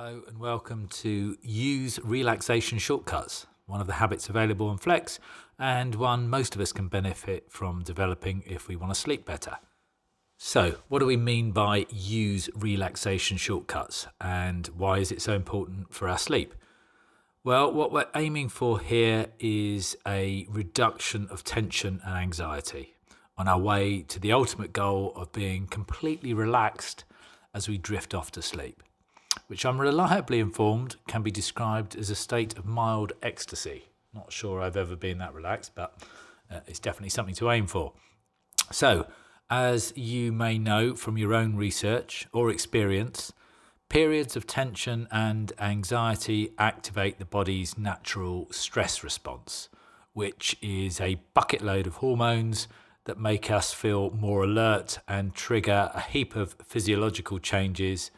Hello and welcome to Use Relaxation Shortcuts, one of the habits available on Flex and one most of us can benefit from developing if we want to sleep better. So, what do we mean by use relaxation shortcuts and why is it so important for our sleep? Well, what we're aiming for here is a reduction of tension and anxiety on our way to the ultimate goal of being completely relaxed as we drift off to sleep which I'm reliably informed can be described as a state of mild ecstasy. Not sure I've ever been that relaxed, but uh, it's definitely something to aim for. So, as you may know from your own research or experience, periods of tension and anxiety activate the body's natural stress response, which is a bucket load of hormones that make us feel more alert and trigger a heap of physiological changes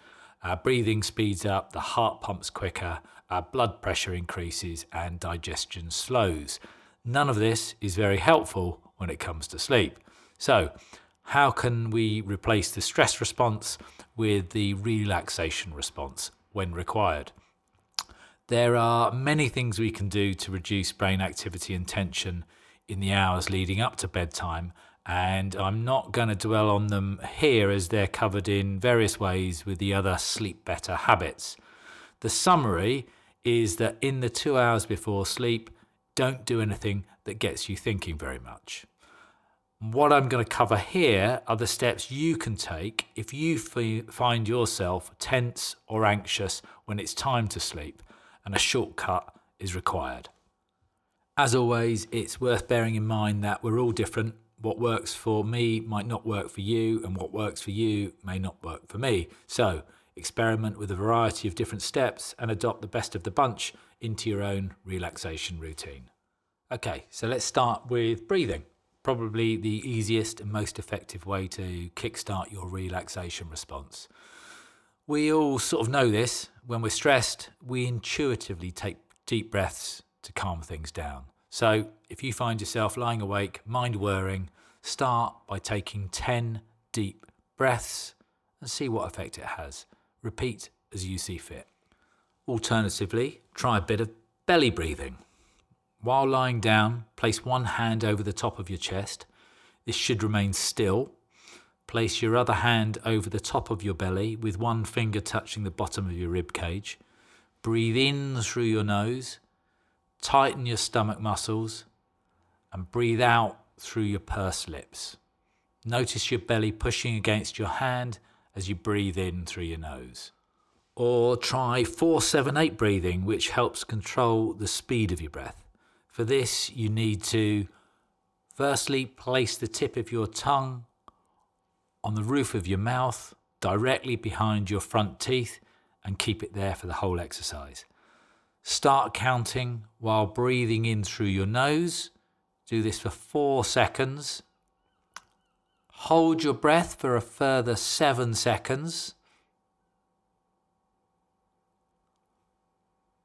our breathing speeds up, the heart pumps quicker, our blood pressure increases, and digestion slows. None of this is very helpful when it comes to sleep. So, how can we replace the stress response with the relaxation response when required? There are many things we can do to reduce brain activity and tension in the hours leading up to bedtime and I'm not going to dwell on them here as they're covered in various ways with the other sleep better habits. The summary is that in the two hours before sleep, don't do anything that gets you thinking very much. What I'm going to cover here are the steps you can take if you find yourself tense or anxious when it's time to sleep and a shortcut is required. As always, it's worth bearing in mind that we're all different what works for me might not work for you, and what works for you may not work for me. So, experiment with a variety of different steps and adopt the best of the bunch into your own relaxation routine. Okay, so let's start with breathing. Probably the easiest and most effective way to kickstart your relaxation response. We all sort of know this. When we're stressed, we intuitively take deep breaths to calm things down. So, if you find yourself lying awake, mind whirring, start by taking 10 deep breaths and see what effect it has. Repeat as you see fit. Alternatively, try a bit of belly breathing. While lying down, place one hand over the top of your chest. This should remain still. Place your other hand over the top of your belly with one finger touching the bottom of your rib cage. Breathe in through your nose Tighten your stomach muscles and breathe out through your pursed lips. Notice your belly pushing against your hand as you breathe in through your nose. Or try 478 breathing, which helps control the speed of your breath. For this, you need to firstly place the tip of your tongue on the roof of your mouth, directly behind your front teeth, and keep it there for the whole exercise. Start counting while breathing in through your nose. Do this for four seconds. Hold your breath for a further seven seconds.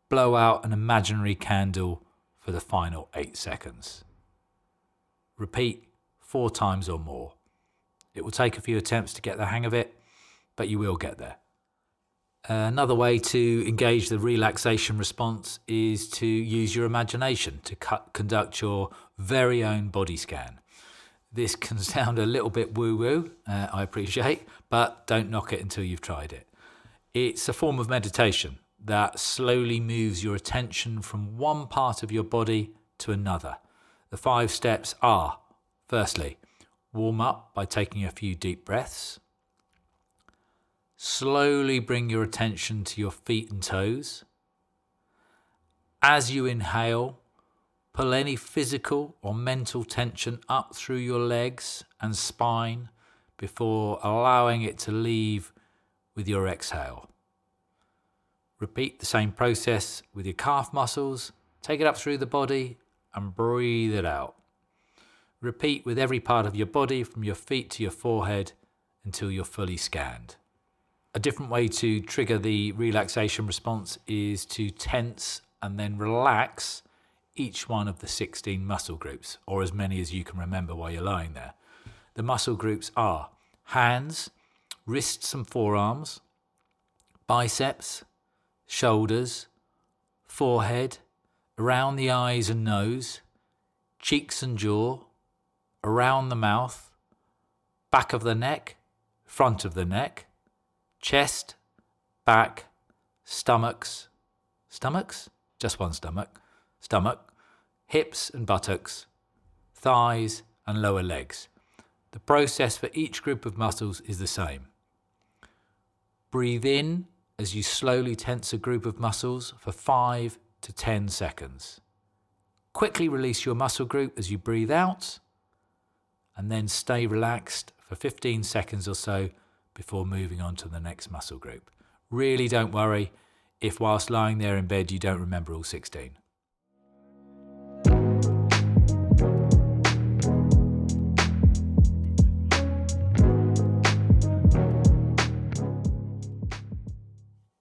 Blow out an imaginary candle for the final eight seconds. Repeat four times or more. It will take a few attempts to get the hang of it, but you will get there. Another way to engage the relaxation response is to use your imagination to cut, conduct your very own body scan. This can sound a little bit woo woo, uh, I appreciate, but don't knock it until you've tried it. It's a form of meditation that slowly moves your attention from one part of your body to another. The five steps are firstly, warm up by taking a few deep breaths. Slowly bring your attention to your feet and toes. As you inhale, pull any physical or mental tension up through your legs and spine before allowing it to leave with your exhale. Repeat the same process with your calf muscles. Take it up through the body and breathe it out. Repeat with every part of your body from your feet to your forehead until you're fully scanned. A different way to trigger the relaxation response is to tense and then relax each one of the 16 muscle groups, or as many as you can remember while you're lying there. The muscle groups are hands, wrists and forearms, biceps, shoulders, forehead, around the eyes and nose, cheeks and jaw, around the mouth, back of the neck, front of the neck, chest, back, stomachs, stomachs, just one stomach, stomach, hips and buttocks, thighs and lower legs. The process for each group of muscles is the same. Breathe in as you slowly tense a group of muscles for 5 to 10 seconds. Quickly release your muscle group as you breathe out, and then stay relaxed for 15 seconds or so before moving on to the next muscle group. Really don't worry if, whilst lying there in bed, you don't remember all 16.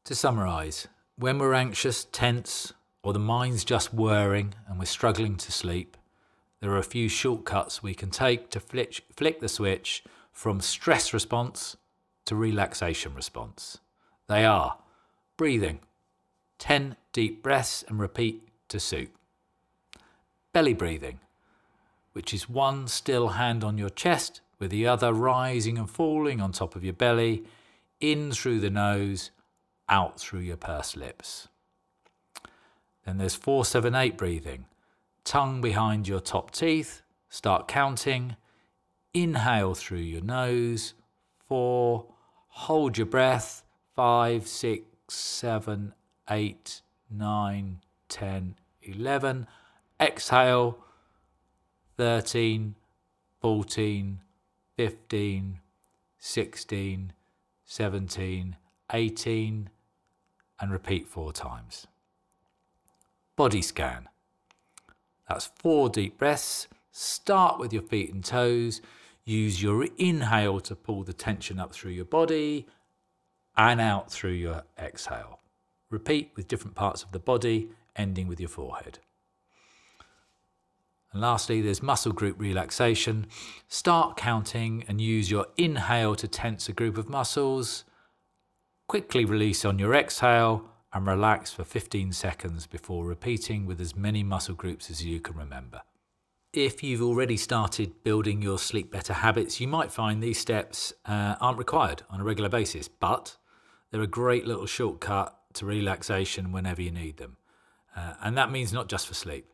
To summarise, when we're anxious, tense, or the mind's just whirring and we're struggling to sleep, there are a few shortcuts we can take to flick, flick the switch from stress response to relaxation response. They are breathing, 10 deep breaths and repeat to suit. Belly breathing, which is one still hand on your chest with the other rising and falling on top of your belly, in through the nose out through your pursed lips. Then there's 478 breathing. Tongue behind your top teeth. Start counting. Inhale through your nose. Four. Hold your breath. Five, six, seven, eight, nine, ten, eleven. Exhale. 13, 14, 15, 16, 17, 18, and repeat four times. Body scan. That's four deep breaths. Start with your feet and toes. Use your inhale to pull the tension up through your body and out through your exhale. Repeat with different parts of the body, ending with your forehead. And lastly, there's muscle group relaxation. Start counting and use your inhale to tense a group of muscles. Quickly release on your exhale and relax for 15 seconds before repeating with as many muscle groups as you can remember. If you've already started building your sleep better habits, you might find these steps uh, aren't required on a regular basis, but they're a great little shortcut to relaxation whenever you need them. Uh, and that means not just for sleep.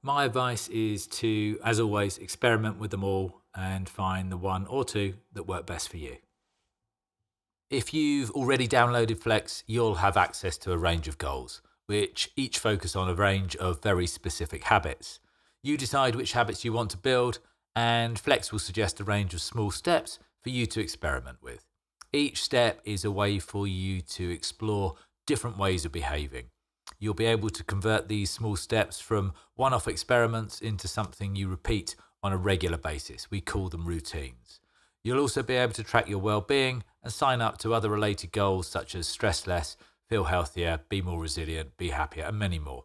My advice is to, as always, experiment with them all and find the one or two that work best for you. If you've already downloaded Flex, you'll have access to a range of goals, which each focus on a range of very specific habits. You decide which habits you want to build, and Flex will suggest a range of small steps for you to experiment with. Each step is a way for you to explore different ways of behaving. You'll be able to convert these small steps from one off experiments into something you repeat on a regular basis. We call them routines. You'll also be able to track your well-being and sign up to other related goals such as stress less, feel healthier, be more resilient, be happier, and many more.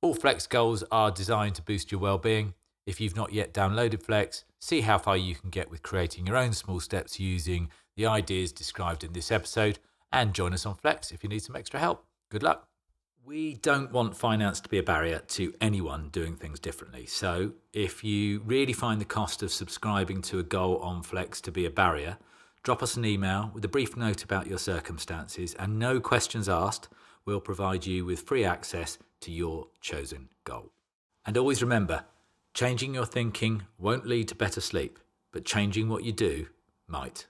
All Flex goals are designed to boost your well-being. If you've not yet downloaded Flex, see how far you can get with creating your own small steps using the ideas described in this episode and join us on Flex if you need some extra help. Good luck. We don't want finance to be a barrier to anyone doing things differently. So, if you really find the cost of subscribing to a goal on Flex to be a barrier, drop us an email with a brief note about your circumstances and no questions asked. We'll provide you with free access to your chosen goal. And always remember changing your thinking won't lead to better sleep, but changing what you do might.